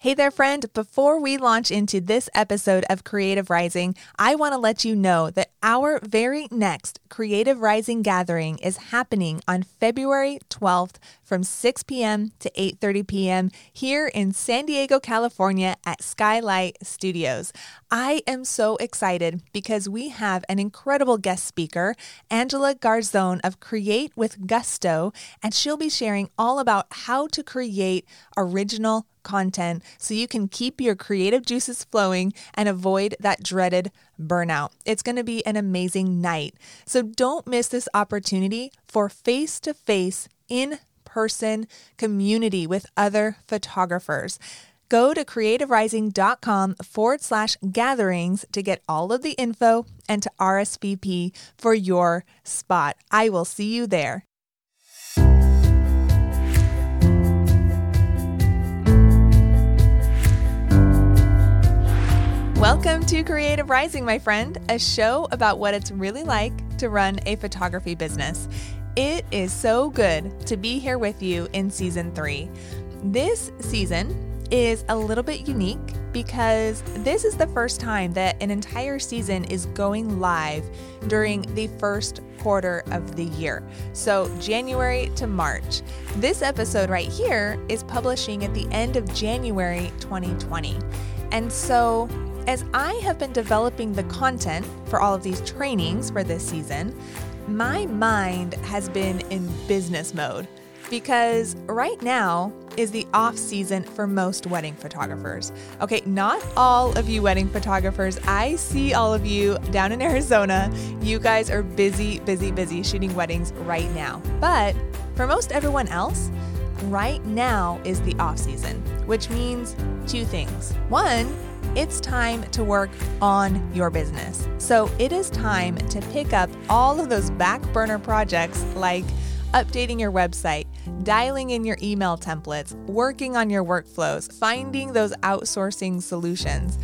Hey there, friend. Before we launch into this episode of Creative Rising, I want to let you know that our very next Creative Rising gathering is happening on February 12th from 6 p.m. to 8:30 p.m. here in San Diego, California at Skylight Studios. I am so excited because we have an incredible guest speaker, Angela Garzone of Create with Gusto, and she'll be sharing all about how to create original content so you can keep your creative juices flowing and avoid that dreaded burnout. It's going to be an amazing night. So don't miss this opportunity for face to face, in person community with other photographers. Go to creativerising.com forward slash gatherings to get all of the info and to RSVP for your spot. I will see you there. Welcome to Creative Rising, my friend, a show about what it's really like to run a photography business. It is so good to be here with you in season three. This season is a little bit unique because this is the first time that an entire season is going live during the first quarter of the year. So, January to March. This episode right here is publishing at the end of January 2020. And so, as I have been developing the content for all of these trainings for this season, my mind has been in business mode because right now is the off season for most wedding photographers. Okay, not all of you wedding photographers. I see all of you down in Arizona. You guys are busy, busy, busy shooting weddings right now. But for most everyone else, right now is the off season, which means two things. One, it's time to work on your business. So it is time to pick up all of those back burner projects like updating your website, dialing in your email templates, working on your workflows, finding those outsourcing solutions.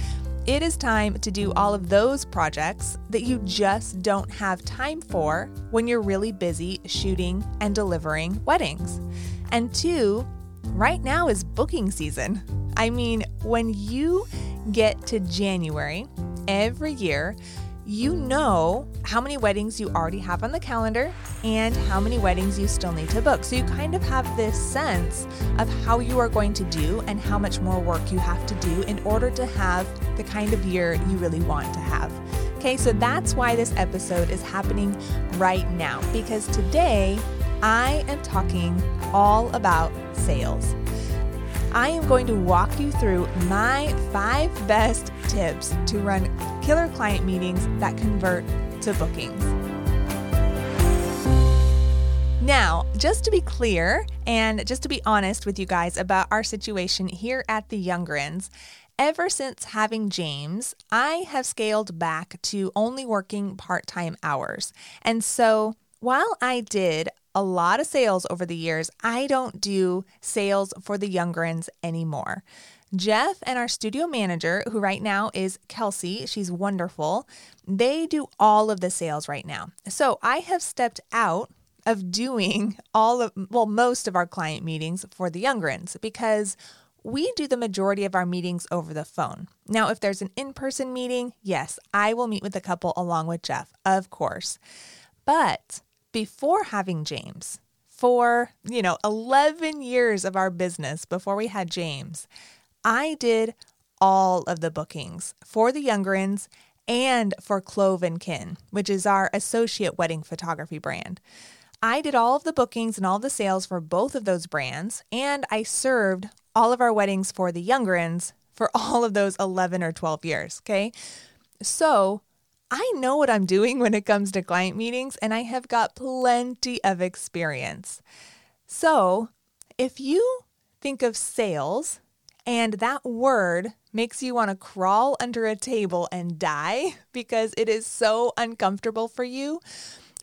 It is time to do all of those projects that you just don't have time for when you're really busy shooting and delivering weddings. And two, right now is booking season. I mean, when you get to January every year, you know how many weddings you already have on the calendar and how many weddings you still need to book. So you kind of have this sense of how you are going to do and how much more work you have to do in order to have the kind of year you really want to have. Okay, so that's why this episode is happening right now because today I am talking all about sales. I am going to walk you through my five best tips to run killer client meetings that convert to bookings. Now, just to be clear and just to be honest with you guys about our situation here at the Youngrens, ever since having James, I have scaled back to only working part time hours. And so while I did a lot of sales over the years. I don't do sales for the Youngrens anymore. Jeff and our studio manager, who right now is Kelsey, she's wonderful, they do all of the sales right now. So I have stepped out of doing all of, well, most of our client meetings for the Youngrens because we do the majority of our meetings over the phone. Now, if there's an in person meeting, yes, I will meet with the couple along with Jeff, of course. But before having James, for, you know, 11 years of our business before we had James, I did all of the bookings for the Youngrens and for Clove and Kin, which is our associate wedding photography brand. I did all of the bookings and all the sales for both of those brands, and I served all of our weddings for the Youngrens for all of those 11 or 12 years. Okay. So I know what I'm doing when it comes to client meetings, and I have got plenty of experience. So, if you think of sales and that word makes you want to crawl under a table and die because it is so uncomfortable for you,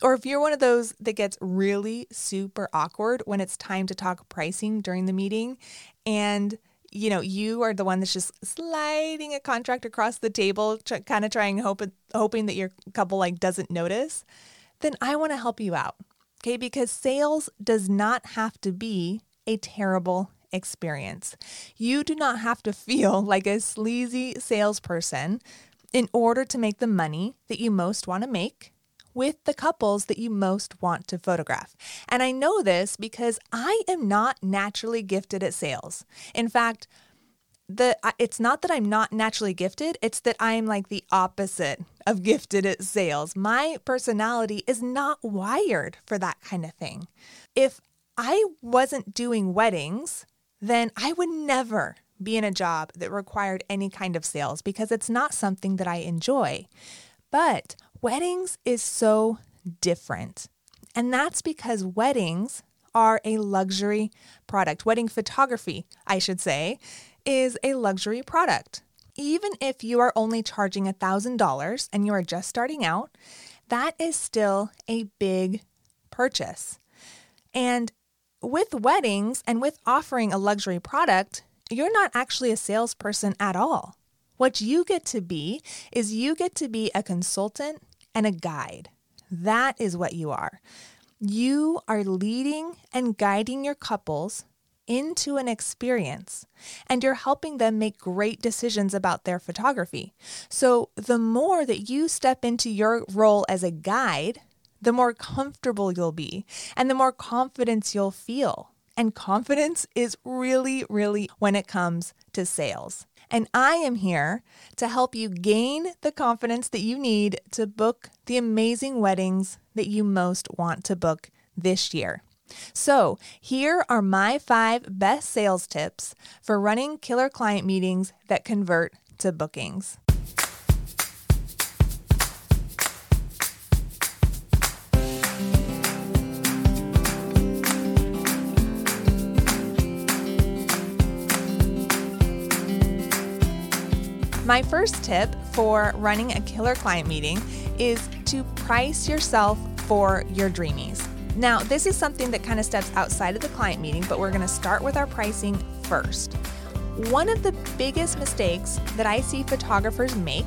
or if you're one of those that gets really super awkward when it's time to talk pricing during the meeting and you know, you are the one that's just sliding a contract across the table, tr- kind of trying hope hoping that your couple like doesn't notice, then I want to help you out. Okay? Because sales does not have to be a terrible experience. You do not have to feel like a sleazy salesperson in order to make the money that you most want to make with the couples that you most want to photograph. And I know this because I am not naturally gifted at sales. In fact, the it's not that I'm not naturally gifted, it's that I'm like the opposite of gifted at sales. My personality is not wired for that kind of thing. If I wasn't doing weddings, then I would never be in a job that required any kind of sales because it's not something that I enjoy. But weddings is so different. And that's because weddings are a luxury product. Wedding photography, I should say, is a luxury product. Even if you are only charging $1,000 and you are just starting out, that is still a big purchase. And with weddings and with offering a luxury product, you're not actually a salesperson at all. What you get to be is you get to be a consultant and a guide. That is what you are. You are leading and guiding your couples into an experience and you're helping them make great decisions about their photography. So, the more that you step into your role as a guide, the more comfortable you'll be and the more confidence you'll feel. And confidence is really, really when it comes to sales. And I am here to help you gain the confidence that you need to book the amazing weddings that you most want to book this year. So, here are my five best sales tips for running killer client meetings that convert to bookings. My first tip for running a killer client meeting is to price yourself for your dreamies. Now, this is something that kind of steps outside of the client meeting, but we're going to start with our pricing first. One of the biggest mistakes that I see photographers make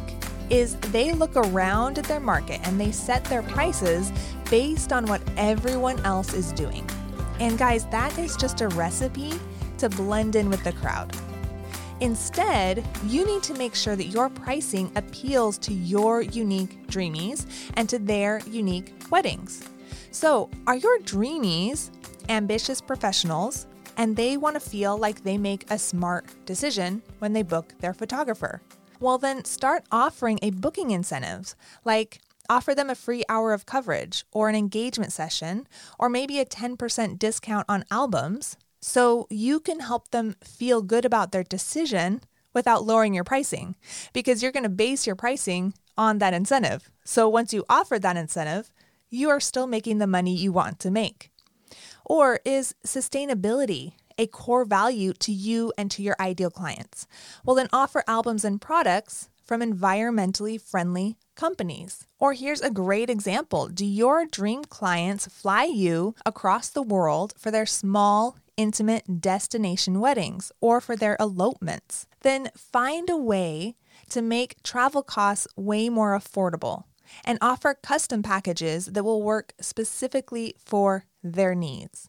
is they look around at their market and they set their prices based on what everyone else is doing. And guys, that is just a recipe to blend in with the crowd. Instead, you need to make sure that your pricing appeals to your unique dreamies and to their unique weddings. So, are your dreamies ambitious professionals and they want to feel like they make a smart decision when they book their photographer? Well, then start offering a booking incentives like offer them a free hour of coverage or an engagement session or maybe a 10% discount on albums so you can help them feel good about their decision without lowering your pricing because you're going to base your pricing on that incentive. So once you offer that incentive, you are still making the money you want to make? Or is sustainability a core value to you and to your ideal clients? Well, then offer albums and products from environmentally friendly companies. Or here's a great example Do your dream clients fly you across the world for their small, intimate destination weddings or for their elopements? Then find a way to make travel costs way more affordable and offer custom packages that will work specifically for their needs.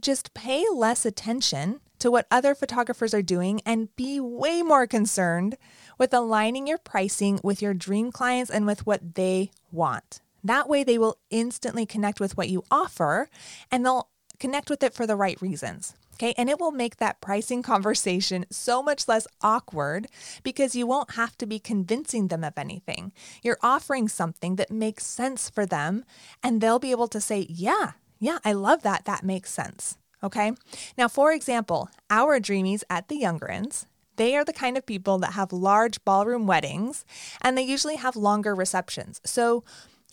Just pay less attention to what other photographers are doing and be way more concerned with aligning your pricing with your dream clients and with what they want. That way, they will instantly connect with what you offer and they'll connect with it for the right reasons. Okay, and it will make that pricing conversation so much less awkward because you won't have to be convincing them of anything. You're offering something that makes sense for them, and they'll be able to say, Yeah, yeah, I love that. That makes sense. Okay, now, for example, our dreamies at the younger Youngrens, they are the kind of people that have large ballroom weddings and they usually have longer receptions. So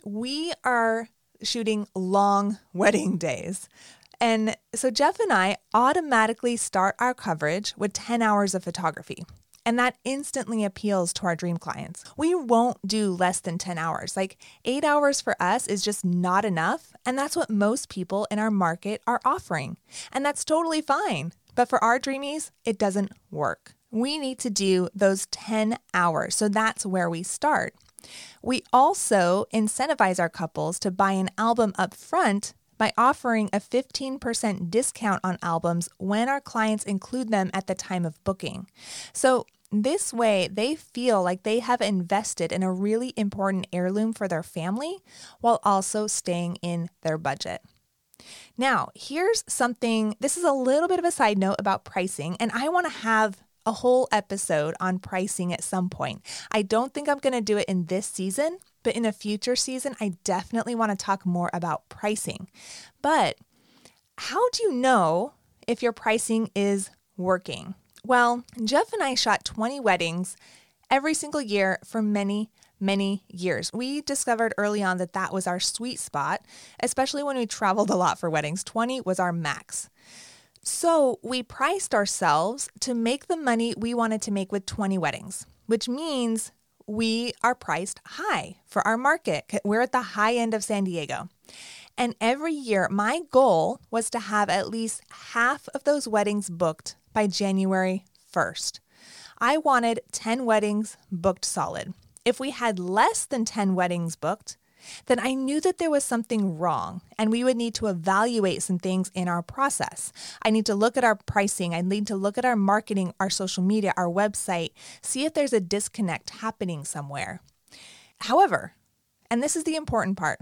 we are shooting long wedding days. And so Jeff and I automatically start our coverage with 10 hours of photography. And that instantly appeals to our dream clients. We won't do less than 10 hours. Like eight hours for us is just not enough. And that's what most people in our market are offering. And that's totally fine. But for our dreamies, it doesn't work. We need to do those 10 hours. So that's where we start. We also incentivize our couples to buy an album up front by offering a 15% discount on albums when our clients include them at the time of booking. So, this way, they feel like they have invested in a really important heirloom for their family while also staying in their budget. Now, here's something this is a little bit of a side note about pricing, and I want to have a whole episode on pricing at some point. I don't think I'm going to do it in this season, but in a future season, I definitely want to talk more about pricing. But how do you know if your pricing is working? Well, Jeff and I shot 20 weddings every single year for many, many years. We discovered early on that that was our sweet spot, especially when we traveled a lot for weddings. 20 was our max. So we priced ourselves to make the money we wanted to make with 20 weddings, which means we are priced high for our market. We're at the high end of San Diego. And every year, my goal was to have at least half of those weddings booked by January 1st. I wanted 10 weddings booked solid. If we had less than 10 weddings booked, then I knew that there was something wrong and we would need to evaluate some things in our process. I need to look at our pricing, I need to look at our marketing, our social media, our website, see if there's a disconnect happening somewhere. However, and this is the important part,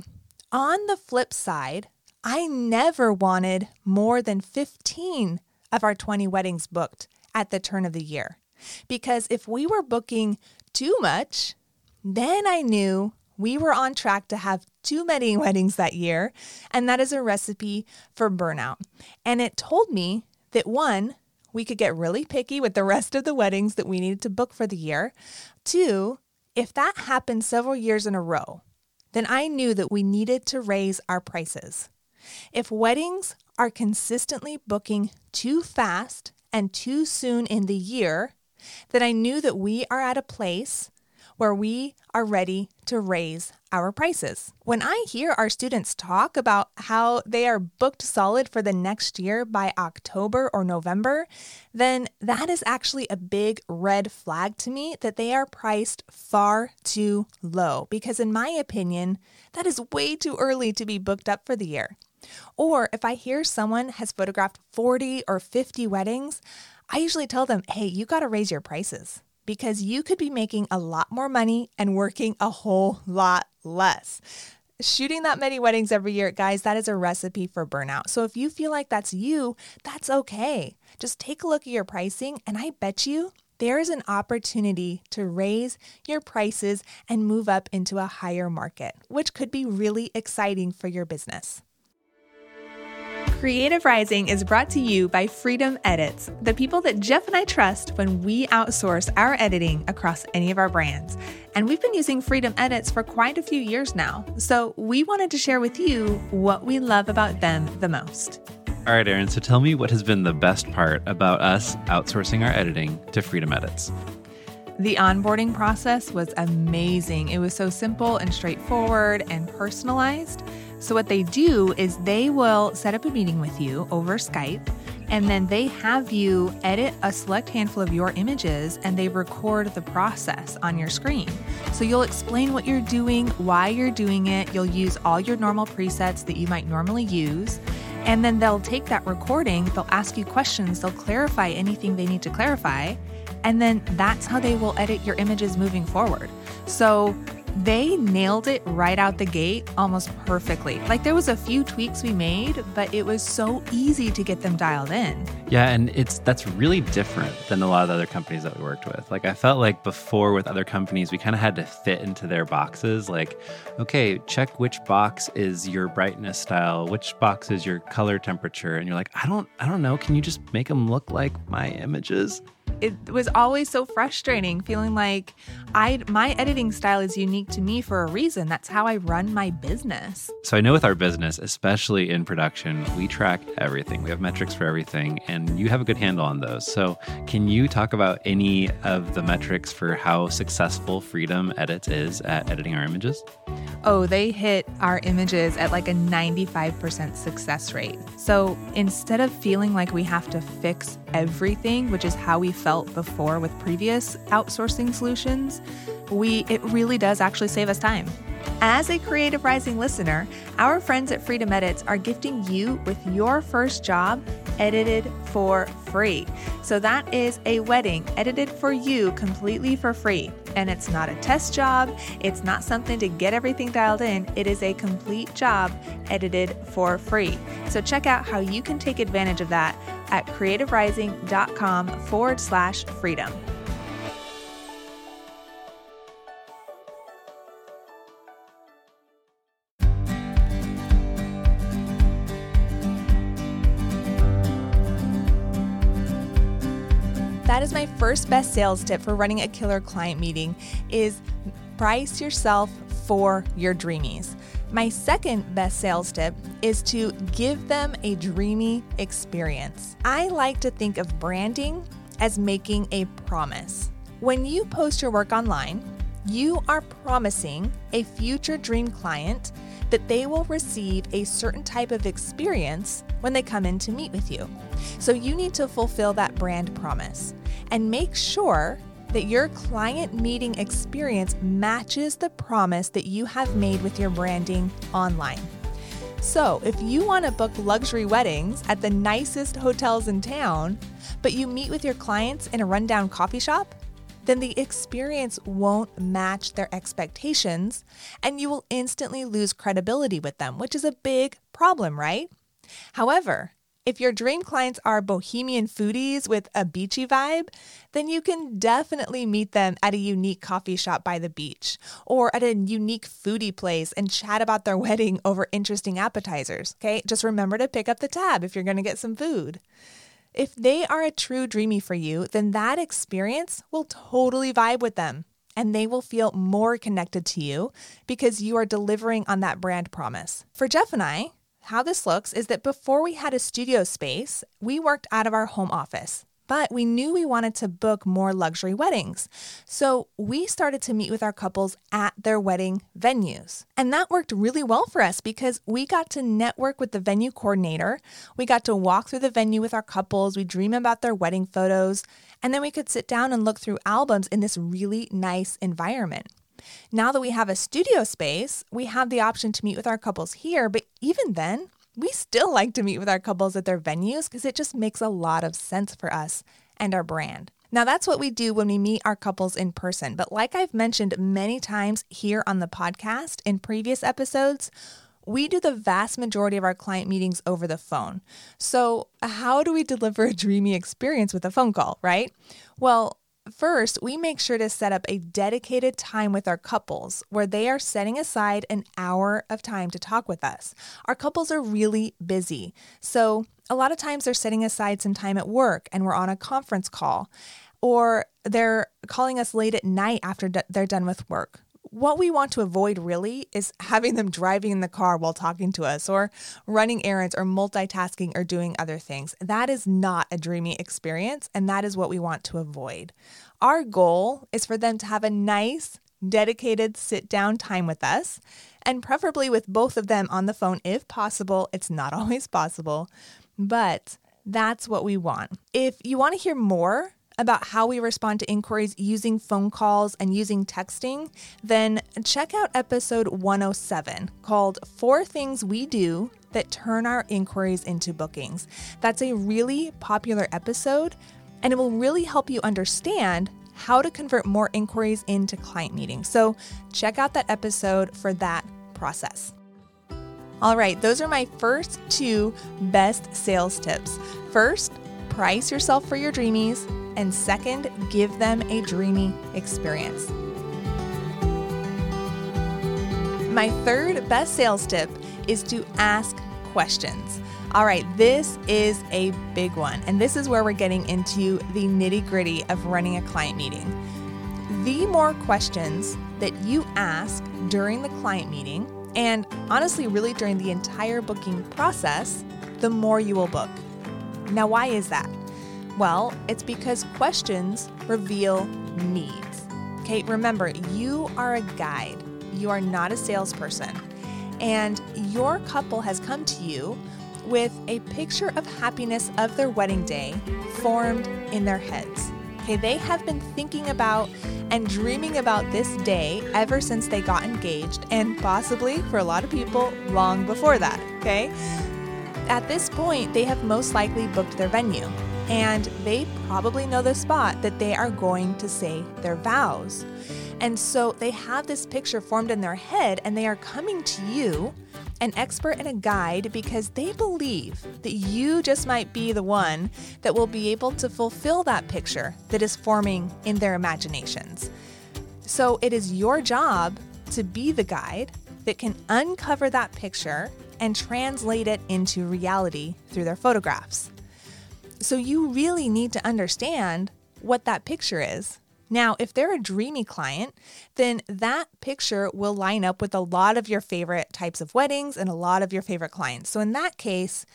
on the flip side, I never wanted more than 15 of our 20 weddings booked at the turn of the year. Because if we were booking too much, then I knew we were on track to have too many weddings that year. And that is a recipe for burnout. And it told me that one, we could get really picky with the rest of the weddings that we needed to book for the year. Two, if that happened several years in a row, then I knew that we needed to raise our prices. If weddings are consistently booking too fast and too soon in the year, then I knew that we are at a place where we are ready to raise our prices. When I hear our students talk about how they are booked solid for the next year by October or November, then that is actually a big red flag to me that they are priced far too low. Because, in my opinion, that is way too early to be booked up for the year. Or if I hear someone has photographed 40 or 50 weddings, I usually tell them, hey, you got to raise your prices because you could be making a lot more money and working a whole lot less. Shooting that many weddings every year, guys, that is a recipe for burnout. So if you feel like that's you, that's okay. Just take a look at your pricing, and I bet you there is an opportunity to raise your prices and move up into a higher market, which could be really exciting for your business. Creative Rising is brought to you by Freedom Edits, the people that Jeff and I trust when we outsource our editing across any of our brands. And we've been using Freedom Edits for quite a few years now. So we wanted to share with you what we love about them the most. All right, Erin, so tell me what has been the best part about us outsourcing our editing to Freedom Edits. The onboarding process was amazing. It was so simple and straightforward and personalized. So, what they do is they will set up a meeting with you over Skype, and then they have you edit a select handful of your images and they record the process on your screen. So, you'll explain what you're doing, why you're doing it, you'll use all your normal presets that you might normally use. And then they'll take that recording, they'll ask you questions, they'll clarify anything they need to clarify. And then that's how they will edit your images moving forward. So, they nailed it right out the gate almost perfectly. Like there was a few tweaks we made, but it was so easy to get them dialed in. Yeah, and it's that's really different than a lot of the other companies that we worked with. Like I felt like before with other companies, we kind of had to fit into their boxes. Like, okay, check which box is your brightness style, which box is your color temperature, and you're like, I don't, I don't know. Can you just make them look like my images? It was always so frustrating feeling like I my editing style is unique to me for a reason. That's how I run my business. So I know with our business, especially in production, we track everything. We have metrics for everything and you have a good handle on those. So can you talk about any of the metrics for how successful Freedom Edits is at editing our images? Oh, they hit our images at like a 95% success rate. So instead of feeling like we have to fix everything, which is how we felt before with previous outsourcing solutions, we it really does actually save us time. As a Creative Rising listener, our friends at Freedom Edits are gifting you with your first job edited for free. So that is a wedding edited for you completely for free. And it's not a test job, it's not something to get everything dialed in. It is a complete job edited for free. So check out how you can take advantage of that at creativerising.com forward slash freedom. First best sales tip for running a killer client meeting is price yourself for your dreamies. My second best sales tip is to give them a dreamy experience. I like to think of branding as making a promise. When you post your work online, you are promising a future dream client that they will receive a certain type of experience when they come in to meet with you. So you need to fulfill that brand promise and make sure that your client meeting experience matches the promise that you have made with your branding online. So, if you want to book luxury weddings at the nicest hotels in town, but you meet with your clients in a rundown coffee shop, then the experience won't match their expectations and you will instantly lose credibility with them, which is a big problem, right? However, if your dream clients are bohemian foodies with a beachy vibe, then you can definitely meet them at a unique coffee shop by the beach or at a unique foodie place and chat about their wedding over interesting appetizers. Okay, just remember to pick up the tab if you're to get some food. If they are a true dreamy for you, then that experience will totally vibe with them and they will feel more connected to you because you are delivering on that brand promise. For Jeff and I, how this looks is that before we had a studio space, we worked out of our home office but we knew we wanted to book more luxury weddings. So we started to meet with our couples at their wedding venues. And that worked really well for us because we got to network with the venue coordinator. We got to walk through the venue with our couples. We dream about their wedding photos. And then we could sit down and look through albums in this really nice environment. Now that we have a studio space, we have the option to meet with our couples here, but even then, we still like to meet with our couples at their venues because it just makes a lot of sense for us and our brand. Now, that's what we do when we meet our couples in person. But like I've mentioned many times here on the podcast in previous episodes, we do the vast majority of our client meetings over the phone. So, how do we deliver a dreamy experience with a phone call, right? Well, First, we make sure to set up a dedicated time with our couples where they are setting aside an hour of time to talk with us. Our couples are really busy. So, a lot of times they're setting aside some time at work and we're on a conference call, or they're calling us late at night after they're done with work what we want to avoid really is having them driving in the car while talking to us or running errands or multitasking or doing other things. That is not a dreamy experience, and that is what we want to avoid. Our goal is for them to have a nice, dedicated sit down time with us, and preferably with both of them on the phone if possible. It's not always possible, but that's what we want. If you want to hear more, about how we respond to inquiries using phone calls and using texting, then check out episode 107 called Four Things We Do That Turn Our Inquiries into Bookings. That's a really popular episode, and it will really help you understand how to convert more inquiries into client meetings. So check out that episode for that process. All right, those are my first two best sales tips. First, price yourself for your dreamies and second, give them a dreamy experience. My third best sales tip is to ask questions. All right, this is a big one, and this is where we're getting into the nitty gritty of running a client meeting. The more questions that you ask during the client meeting, and honestly, really during the entire booking process, the more you will book. Now, why is that? Well, it's because questions reveal needs. Okay, remember, you are a guide, you are not a salesperson. And your couple has come to you with a picture of happiness of their wedding day formed in their heads. Okay, they have been thinking about and dreaming about this day ever since they got engaged, and possibly for a lot of people, long before that. Okay, at this point, they have most likely booked their venue, and they probably know the spot that they are going to say their vows. And so they have this picture formed in their head, and they are coming to you an expert and a guide because they believe that you just might be the one that will be able to fulfill that picture that is forming in their imaginations. So it is your job to be the guide that can uncover that picture and translate it into reality through their photographs. So you really need to understand what that picture is now, if they're a dreamy client, then that picture will line up with a lot of your favorite types of weddings and a lot of your favorite clients. So, in that case,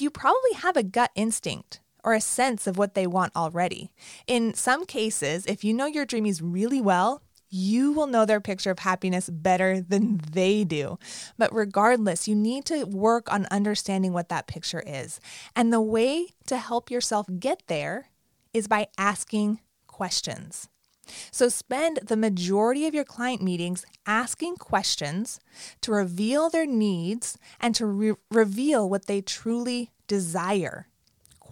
you probably have a gut instinct or a sense of what they want already. In some cases, if you know your dreamies really well, you will know their picture of happiness better than they do. But regardless, you need to work on understanding what that picture is. And the way to help yourself get there is by asking questions. So spend the majority of your client meetings asking questions to reveal their needs and to re- reveal what they truly desire.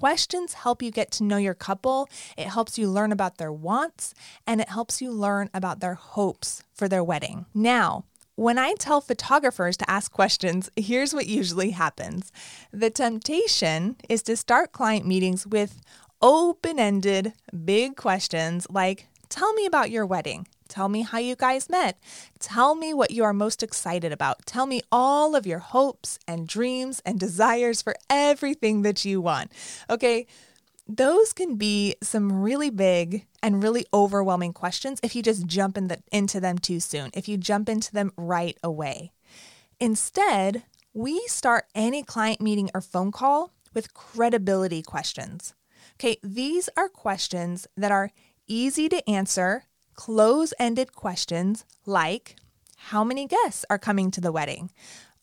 Questions help you get to know your couple, it helps you learn about their wants, and it helps you learn about their hopes for their wedding. Now, when I tell photographers to ask questions, here's what usually happens. The temptation is to start client meetings with open ended, big questions like Tell me about your wedding. Tell me how you guys met. Tell me what you are most excited about. Tell me all of your hopes and dreams and desires for everything that you want. Okay, those can be some really big and really overwhelming questions if you just jump in the, into them too soon, if you jump into them right away. Instead, we start any client meeting or phone call with credibility questions. Okay, these are questions that are easy to answer, close ended questions like How many guests are coming to the wedding?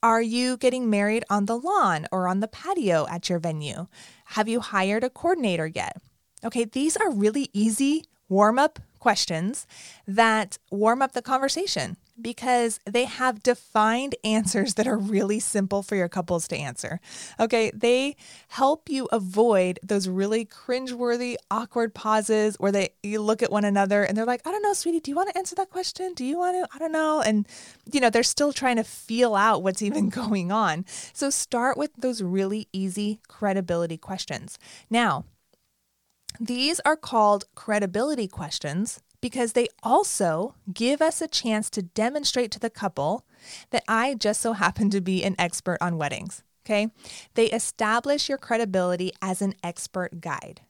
Are you getting married on the lawn or on the patio at your venue? Have you hired a coordinator yet? Okay, these are really easy warm up questions that warm up the conversation because they have defined answers that are really simple for your couples to answer. Okay, they help you avoid those really cringeworthy, awkward pauses where they you look at one another and they're like, I don't know, sweetie, do you want to answer that question? Do you want to? I don't know. And, you know, they're still trying to feel out what's even going on. So start with those really easy credibility questions. Now, these are called credibility questions because they also give us a chance to demonstrate to the couple that I just so happen to be an expert on weddings. Okay. They establish your credibility as an expert guide.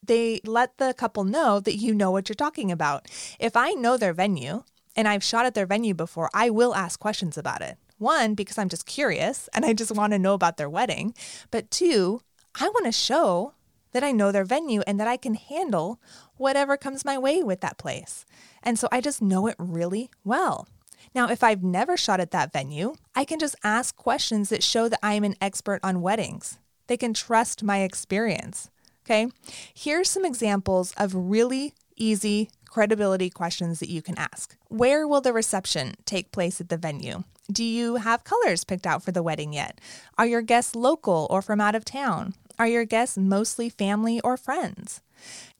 They let the couple know that you know what you're talking about. If I know their venue and I've shot at their venue before, I will ask questions about it. One, because I'm just curious and I just want to know about their wedding. But two, I want to show that I know their venue and that I can handle whatever comes my way with that place. And so I just know it really well. Now, if I've never shot at that venue, I can just ask questions that show that I'm an expert on weddings. They can trust my experience. Okay, here's some examples of really easy credibility questions that you can ask. Where will the reception take place at the venue? Do you have colors picked out for the wedding yet? Are your guests local or from out of town? Are your guests mostly family or friends?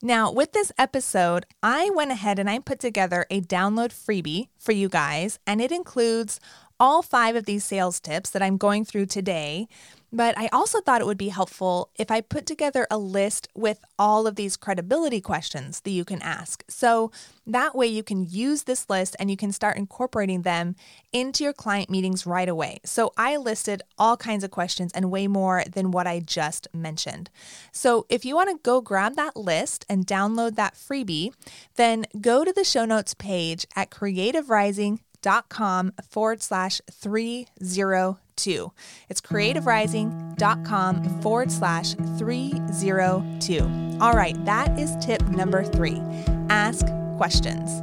Now, with this episode, I went ahead and I put together a download freebie for you guys, and it includes all five of these sales tips that I'm going through today. But I also thought it would be helpful if I put together a list with all of these credibility questions that you can ask. So that way you can use this list and you can start incorporating them into your client meetings right away. So I listed all kinds of questions and way more than what I just mentioned. So if you want to go grab that list and download that freebie, then go to the show notes page at creativerising.com forward slash 300 2. It's creativerising.com forward slash 302. All right, that is tip number three ask questions.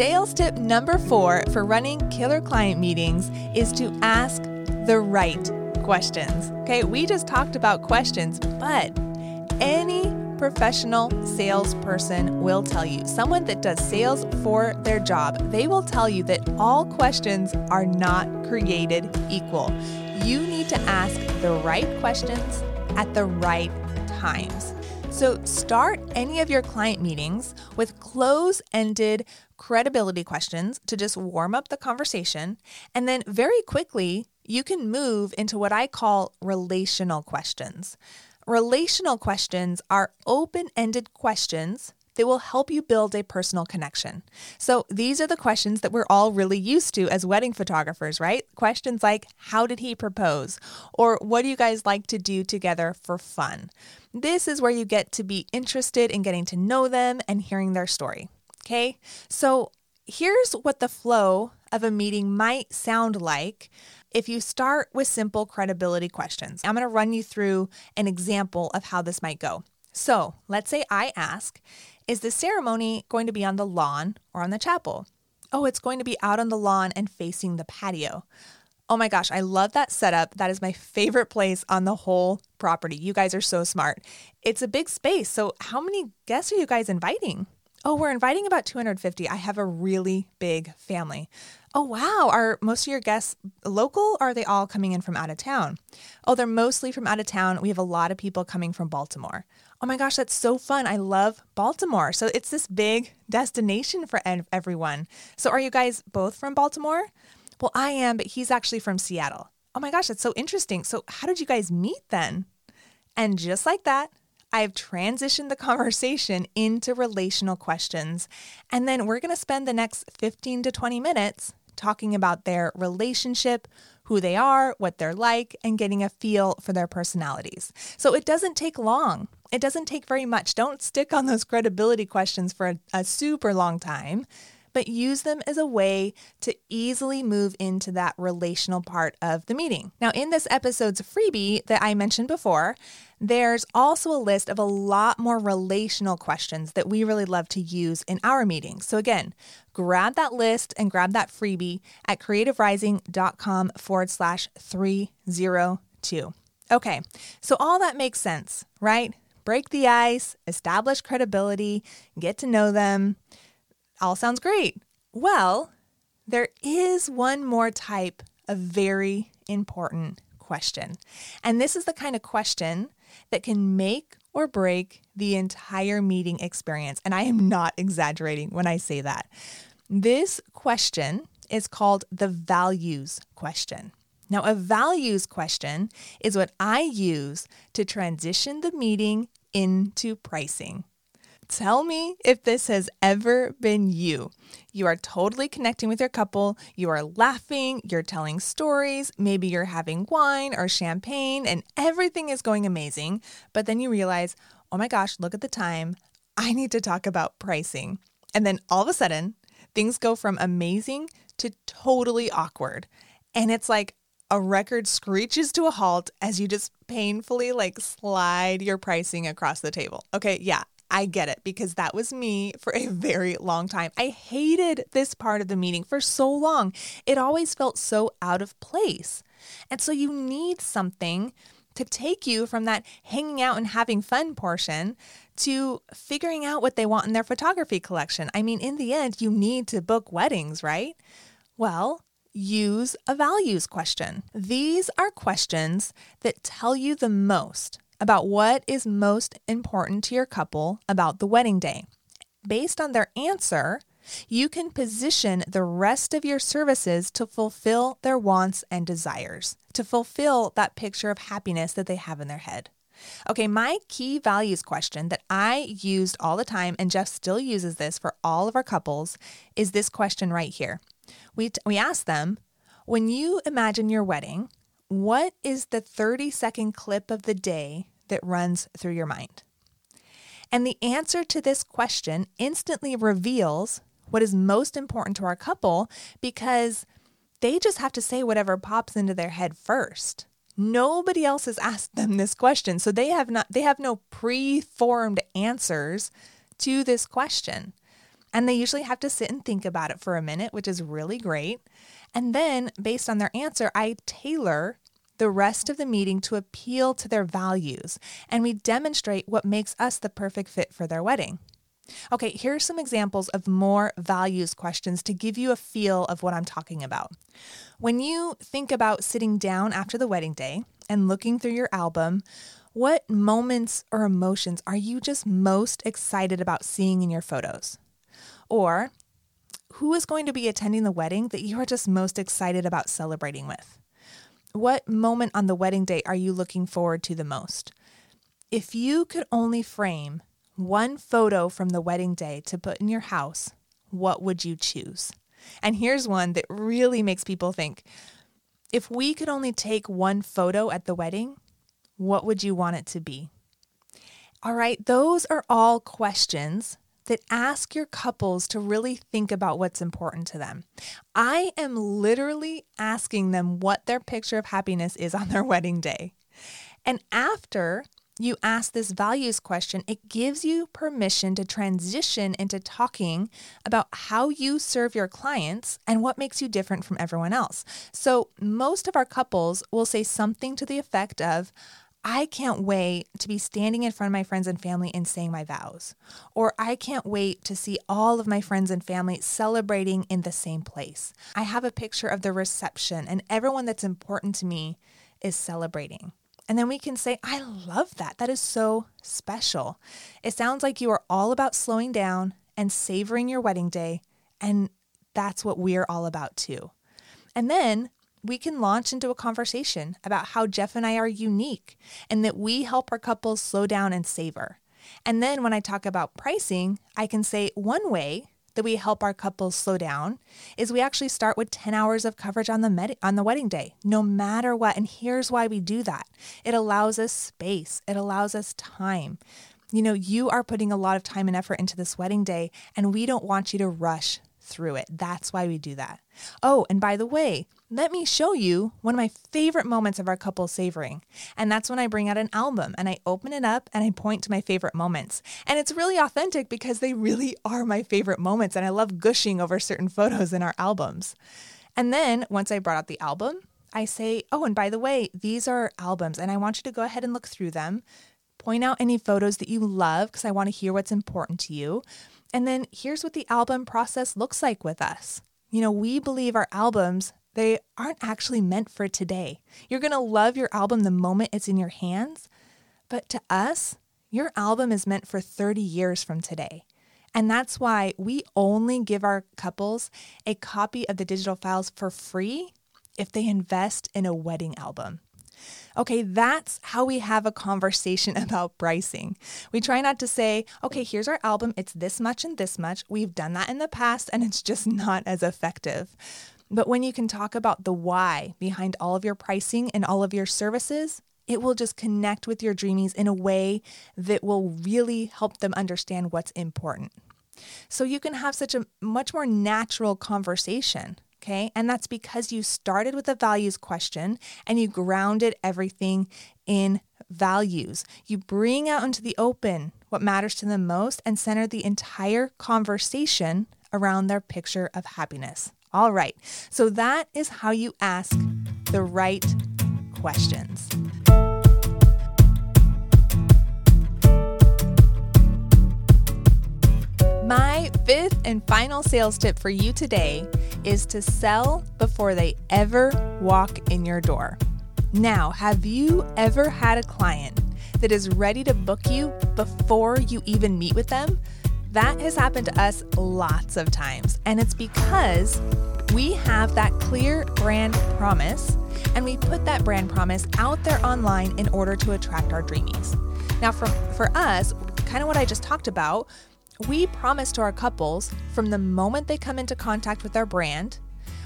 Sales tip number four for running killer client meetings is to ask the right questions. Okay, we just talked about questions, but any professional salesperson will tell you, someone that does sales for their job, they will tell you that all questions are not created equal. You need to ask the right questions at the right times. So, start any of your client meetings with close ended credibility questions to just warm up the conversation. And then, very quickly, you can move into what I call relational questions. Relational questions are open ended questions that will help you build a personal connection. So, these are the questions that we're all really used to as wedding photographers, right? Questions like, How did he propose? Or, What do you guys like to do together for fun? This is where you get to be interested in getting to know them and hearing their story. Okay, so here's what the flow of a meeting might sound like if you start with simple credibility questions. I'm going to run you through an example of how this might go. So let's say I ask, Is the ceremony going to be on the lawn or on the chapel? Oh, it's going to be out on the lawn and facing the patio. Oh my gosh, I love that setup. That is my favorite place on the whole property. You guys are so smart. It's a big space. So, how many guests are you guys inviting? Oh, we're inviting about 250. I have a really big family. Oh, wow. Are most of your guests local or are they all coming in from out of town? Oh, they're mostly from out of town. We have a lot of people coming from Baltimore. Oh my gosh, that's so fun. I love Baltimore. So it's this big destination for everyone. So are you guys both from Baltimore? Well, I am, but he's actually from Seattle. Oh my gosh, that's so interesting. So how did you guys meet then? And just like that, I've transitioned the conversation into relational questions. And then we're going to spend the next 15 to 20 minutes talking about their relationship, who they are, what they're like, and getting a feel for their personalities. So it doesn't take long. It doesn't take very much. Don't stick on those credibility questions for a, a super long time but use them as a way to easily move into that relational part of the meeting. Now, in this episode's freebie that I mentioned before, there's also a list of a lot more relational questions that we really love to use in our meetings. So, again, grab that list and grab that freebie at creativerising.com forward slash 302. Okay, so all that makes sense, right? Break the ice, establish credibility, get to know them. All sounds great. Well, there is one more type of very important question. And this is the kind of question that can make or break the entire meeting experience. And I am not exaggerating when I say that. This question is called the values question. Now, a values question is what I use to transition the meeting into pricing. Tell me if this has ever been you. You are totally connecting with your couple, you are laughing, you're telling stories, maybe you're having wine or champagne, and everything is going amazing. But then you realize, oh my gosh, look at the time. I need to talk about pricing. And then all of a sudden, things go from amazing to totally awkward. And it's like a record screeches to a halt as you just painfully like slide your pricing across the table. Okay, yeah, I get it because that was me for a very long time. I hated this part of the meeting for so long. It always felt so out of place. And so you need something to take you from that hanging out and having fun portion to figuring out what they want in their photography collection. I mean, in the end, you need to book weddings, right? Well, use a values question. These are questions that tell you the most about what is most important to your couple about the wedding day. Based on their answer, you can position the rest of your services to fulfill their wants and desires, to fulfill that picture of happiness that they have in their head. Okay, my key values question that I used all the time, and Jeff still uses this for all of our couples, is this question right here. We, t- we ask them, when you imagine your wedding, what is the 30 second clip of the day that runs through your mind? And the answer to this question instantly reveals what is most important to our couple because they just have to say whatever pops into their head first. Nobody else has asked them this question, so they have not they have no pre-formed answers to this question. And they usually have to sit and think about it for a minute, which is really great. And then, based on their answer, I tailor the rest of the meeting to appeal to their values, and we demonstrate what makes us the perfect fit for their wedding. Okay, here are some examples of more values questions to give you a feel of what I'm talking about. When you think about sitting down after the wedding day and looking through your album, what moments or emotions are you just most excited about seeing in your photos? Or who is going to be attending the wedding that you are just most excited about celebrating with? What moment on the wedding day are you looking forward to the most? If you could only frame one photo from the wedding day to put in your house, what would you choose? And here's one that really makes people think if we could only take one photo at the wedding, what would you want it to be? All right, those are all questions that ask your couples to really think about what's important to them. I am literally asking them what their picture of happiness is on their wedding day. And after you ask this values question, it gives you permission to transition into talking about how you serve your clients and what makes you different from everyone else. So, most of our couples will say something to the effect of, I can't wait to be standing in front of my friends and family and saying my vows. Or I can't wait to see all of my friends and family celebrating in the same place. I have a picture of the reception, and everyone that's important to me is celebrating. And then we can say, I love that. That is so special. It sounds like you are all about slowing down and savoring your wedding day. And that's what we're all about too. And then we can launch into a conversation about how Jeff and I are unique and that we help our couples slow down and savor. And then when I talk about pricing, I can say one way that we help our couples slow down is we actually start with 10 hours of coverage on the med- on the wedding day no matter what. And here's why we do that. It allows us space. It allows us time. You know you are putting a lot of time and effort into this wedding day and we don't want you to rush through it. That's why we do that. Oh, and by the way, let me show you one of my favorite moments of our couple savoring. And that's when I bring out an album and I open it up and I point to my favorite moments. And it's really authentic because they really are my favorite moments. And I love gushing over certain photos in our albums. And then once I brought out the album, I say, oh, and by the way, these are albums, and I want you to go ahead and look through them. Point out any photos that you love because I want to hear what's important to you. And then here's what the album process looks like with us. You know, we believe our albums, they aren't actually meant for today. You're going to love your album the moment it's in your hands. But to us, your album is meant for 30 years from today. And that's why we only give our couples a copy of the digital files for free if they invest in a wedding album. Okay, that's how we have a conversation about pricing. We try not to say, okay, here's our album, it's this much and this much. We've done that in the past and it's just not as effective. But when you can talk about the why behind all of your pricing and all of your services, it will just connect with your dreamies in a way that will really help them understand what's important. So you can have such a much more natural conversation Okay. And that's because you started with a values question and you grounded everything in values. You bring out into the open what matters to them most and center the entire conversation around their picture of happiness. All right. So that is how you ask the right questions. My fifth and final sales tip for you today is to sell before they ever walk in your door. Now, have you ever had a client that is ready to book you before you even meet with them? That has happened to us lots of times, and it's because we have that clear brand promise and we put that brand promise out there online in order to attract our dreamies. Now, for, for us, kind of what I just talked about, we promise to our couples from the moment they come into contact with our brand,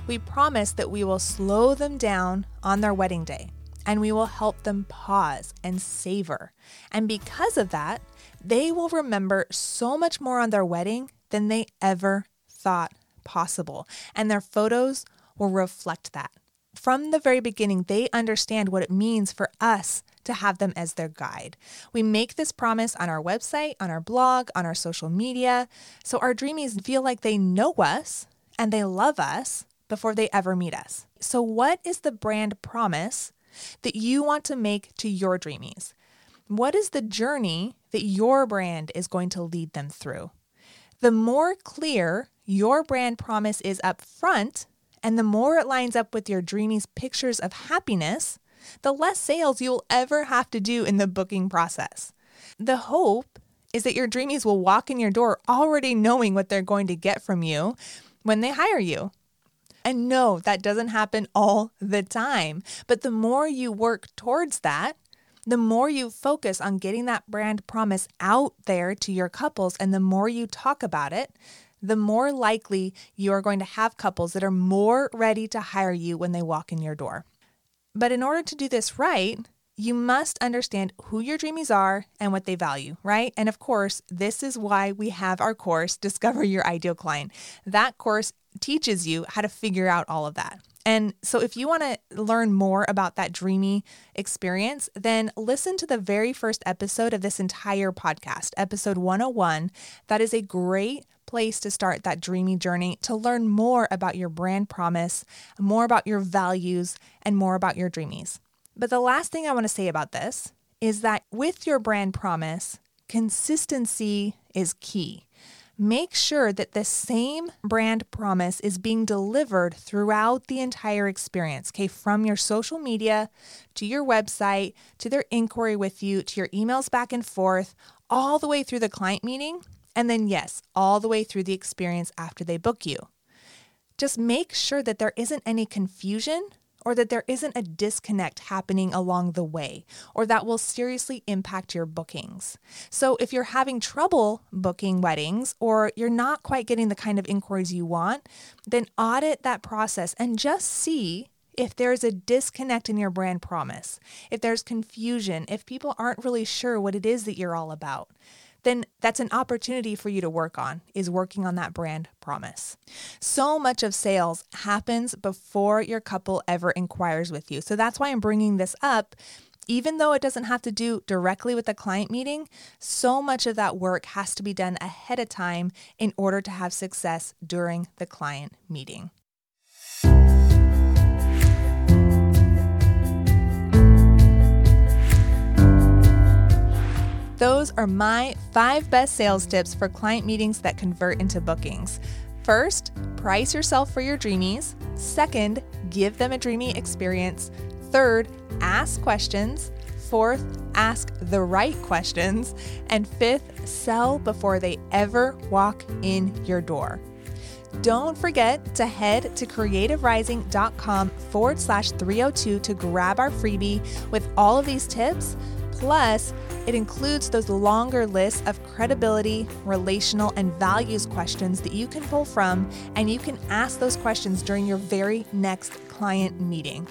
we promise that we will slow them down on their wedding day and we will help them pause and savor. And because of that, they will remember so much more on their wedding than they ever thought possible. And their photos will reflect that. From the very beginning, they understand what it means for us to have them as their guide. We make this promise on our website, on our blog, on our social media, so our dreamies feel like they know us and they love us before they ever meet us. So, what is the brand promise that you want to make to your dreamies? What is the journey that your brand is going to lead them through? The more clear your brand promise is up front, and the more it lines up with your dreamies' pictures of happiness, the less sales you'll ever have to do in the booking process. The hope is that your dreamies will walk in your door already knowing what they're going to get from you when they hire you. And no, that doesn't happen all the time. But the more you work towards that, the more you focus on getting that brand promise out there to your couples and the more you talk about it, the more likely you are going to have couples that are more ready to hire you when they walk in your door. But in order to do this right, you must understand who your dreamies are and what they value, right? And of course, this is why we have our course, Discover Your Ideal Client. That course teaches you how to figure out all of that. And so, if you want to learn more about that dreamy experience, then listen to the very first episode of this entire podcast, episode 101. That is a great place to start that dreamy journey to learn more about your brand promise, more about your values, and more about your dreamies. But the last thing I want to say about this is that with your brand promise, consistency is key. Make sure that the same brand promise is being delivered throughout the entire experience, okay, from your social media to your website to their inquiry with you to your emails back and forth, all the way through the client meeting, and then, yes, all the way through the experience after they book you. Just make sure that there isn't any confusion or that there isn't a disconnect happening along the way, or that will seriously impact your bookings. So, if you're having trouble booking weddings, or you're not quite getting the kind of inquiries you want, then audit that process and just see if there's a disconnect in your brand promise, if there's confusion, if people aren't really sure what it is that you're all about then that's an opportunity for you to work on is working on that brand promise. So much of sales happens before your couple ever inquires with you. So that's why I'm bringing this up. Even though it doesn't have to do directly with the client meeting, so much of that work has to be done ahead of time in order to have success during the client meeting. Those are my five best sales tips for client meetings that convert into bookings. First, price yourself for your dreamies. Second, give them a dreamy experience. Third, ask questions. Fourth, ask the right questions. And fifth, sell before they ever walk in your door. Don't forget to head to creativerising.com forward slash 302 to grab our freebie with all of these tips Plus, it includes those longer lists of credibility, relational, and values questions that you can pull from, and you can ask those questions during your very next client meeting.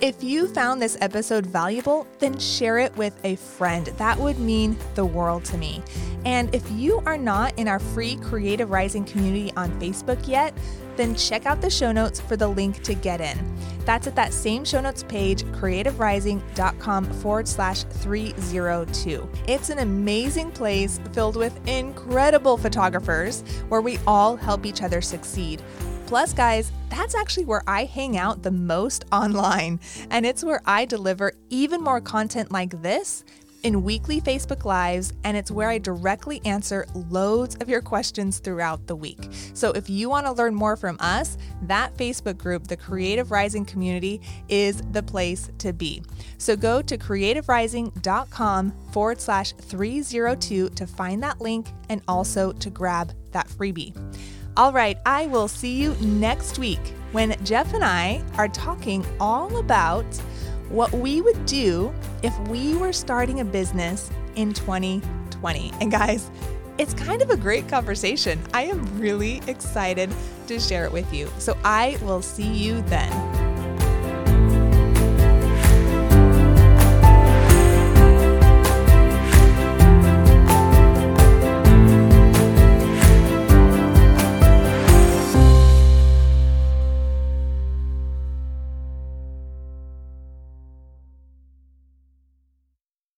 If you found this episode valuable, then share it with a friend. That would mean the world to me. And if you are not in our free Creative Rising community on Facebook yet, then check out the show notes for the link to get in. That's at that same show notes page, creativerising.com forward slash 302. It's an amazing place filled with incredible photographers where we all help each other succeed. Plus, guys, that's actually where I hang out the most online, and it's where I deliver even more content like this in weekly Facebook Lives, and it's where I directly answer loads of your questions throughout the week. So if you want to learn more from us, that Facebook group, the Creative Rising Community, is the place to be. So go to creativerising.com forward slash 302 to find that link and also to grab that freebie. All right, I will see you next week when Jeff and I are talking all about what we would do if we were starting a business in 2020. And guys, it's kind of a great conversation. I am really excited to share it with you. So I will see you then.